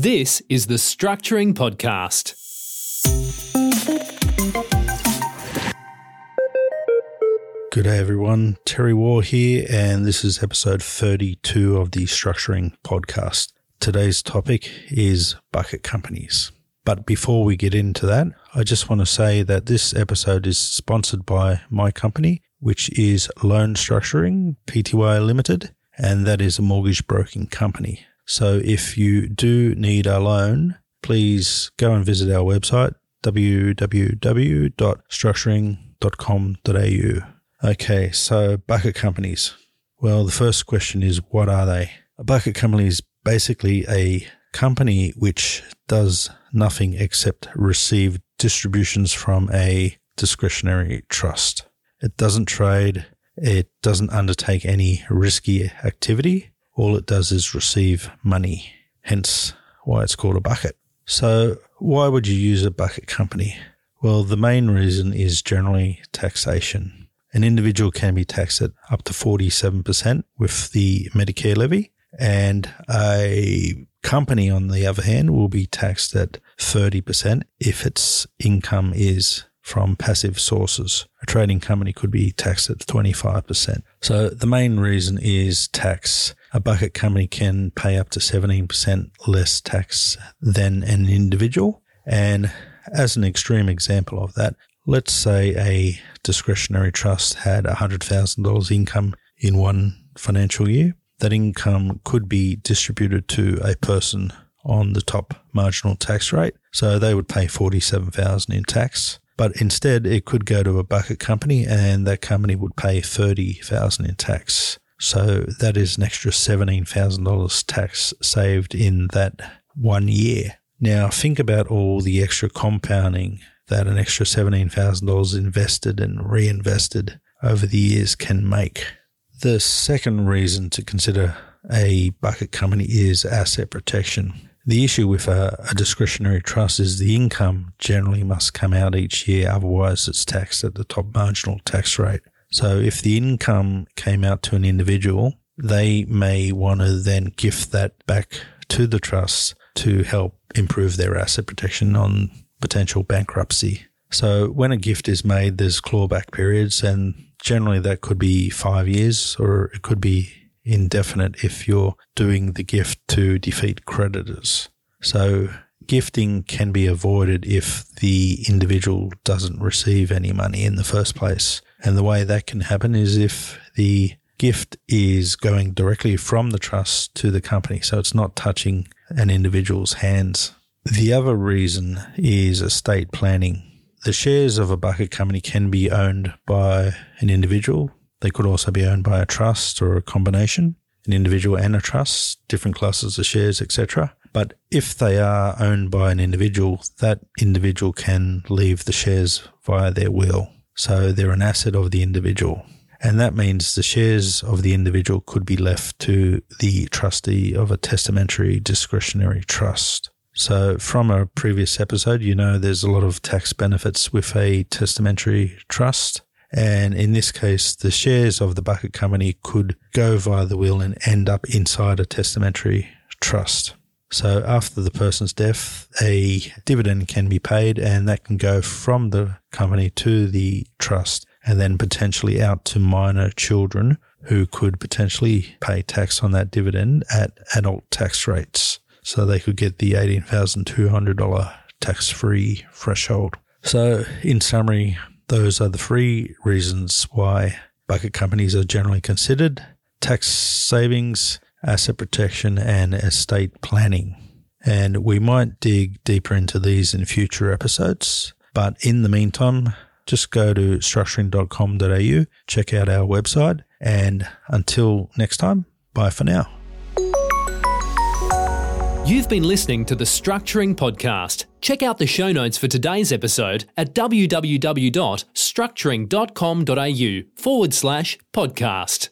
This is the Structuring Podcast. Good day, everyone. Terry Ward here, and this is episode 32 of the Structuring Podcast. Today's topic is bucket companies. But before we get into that, I just want to say that this episode is sponsored by my company, which is Loan Structuring Pty Limited, and that is a mortgage broking company. So if you do need a loan, please go and visit our website www.structuring.com.au. Okay, so bucket companies. Well, the first question is what are they? A bucket company is basically a company which does nothing except receive distributions from a discretionary trust. It doesn't trade, it doesn't undertake any risky activity. All it does is receive money, hence why it's called a bucket. So, why would you use a bucket company? Well, the main reason is generally taxation. An individual can be taxed at up to 47% with the Medicare levy, and a company, on the other hand, will be taxed at 30% if its income is from passive sources. A trading company could be taxed at 25%. So the main reason is tax. A bucket company can pay up to 17% less tax than an individual. And as an extreme example of that, let's say a discretionary trust had $100,000 income in one financial year. That income could be distributed to a person on the top marginal tax rate. So they would pay 47,000 in tax. But instead, it could go to a bucket company and that company would pay 30000 in tax. So that is an extra $17,000 tax saved in that one year. Now, think about all the extra compounding that an extra $17,000 invested and reinvested over the years can make. The second reason to consider a bucket company is asset protection. The issue with a, a, discretionary trust is the income generally must come out each year, otherwise, it's taxed at the top marginal tax rate. So, if the income came out to an individual, they may want to then gift that back to the trust to help improve their asset protection on potential bankruptcy. So, when a gift is made, there's clawback periods, and generally that could be five years or it could be indefinite if you're doing the gift to defeat creditors. So gifting can be avoided if the individual doesn't receive any money in the first place. And the way that can happen is if the gift is going directly from the trust to the company. So it's not touching an individual's hands. The other reason is estate planning. The shares of a bucket company can be owned by an individual they could also be owned by a trust or a combination, an individual and a trust, different classes of shares, etc. But if they are owned by an individual, that individual can leave the shares via their will. So they're an asset of the individual. And that means the shares of the individual could be left to the trustee of a testamentary discretionary trust. So, from a previous episode, you know there's a lot of tax benefits with a testamentary trust. And in this case, the shares of the bucket company could go via the will and end up inside a testamentary trust. So after the person's death, a dividend can be paid and that can go from the company to the trust and then potentially out to minor children who could potentially pay tax on that dividend at adult tax rates. So they could get the $18,200 tax free threshold. So in summary, those are the three reasons why bucket companies are generally considered tax savings, asset protection, and estate planning. And we might dig deeper into these in future episodes. But in the meantime, just go to structuring.com.au, check out our website, and until next time, bye for now. You've been listening to the Structuring Podcast. Check out the show notes for today's episode at www.structuring.com.au forward slash podcast.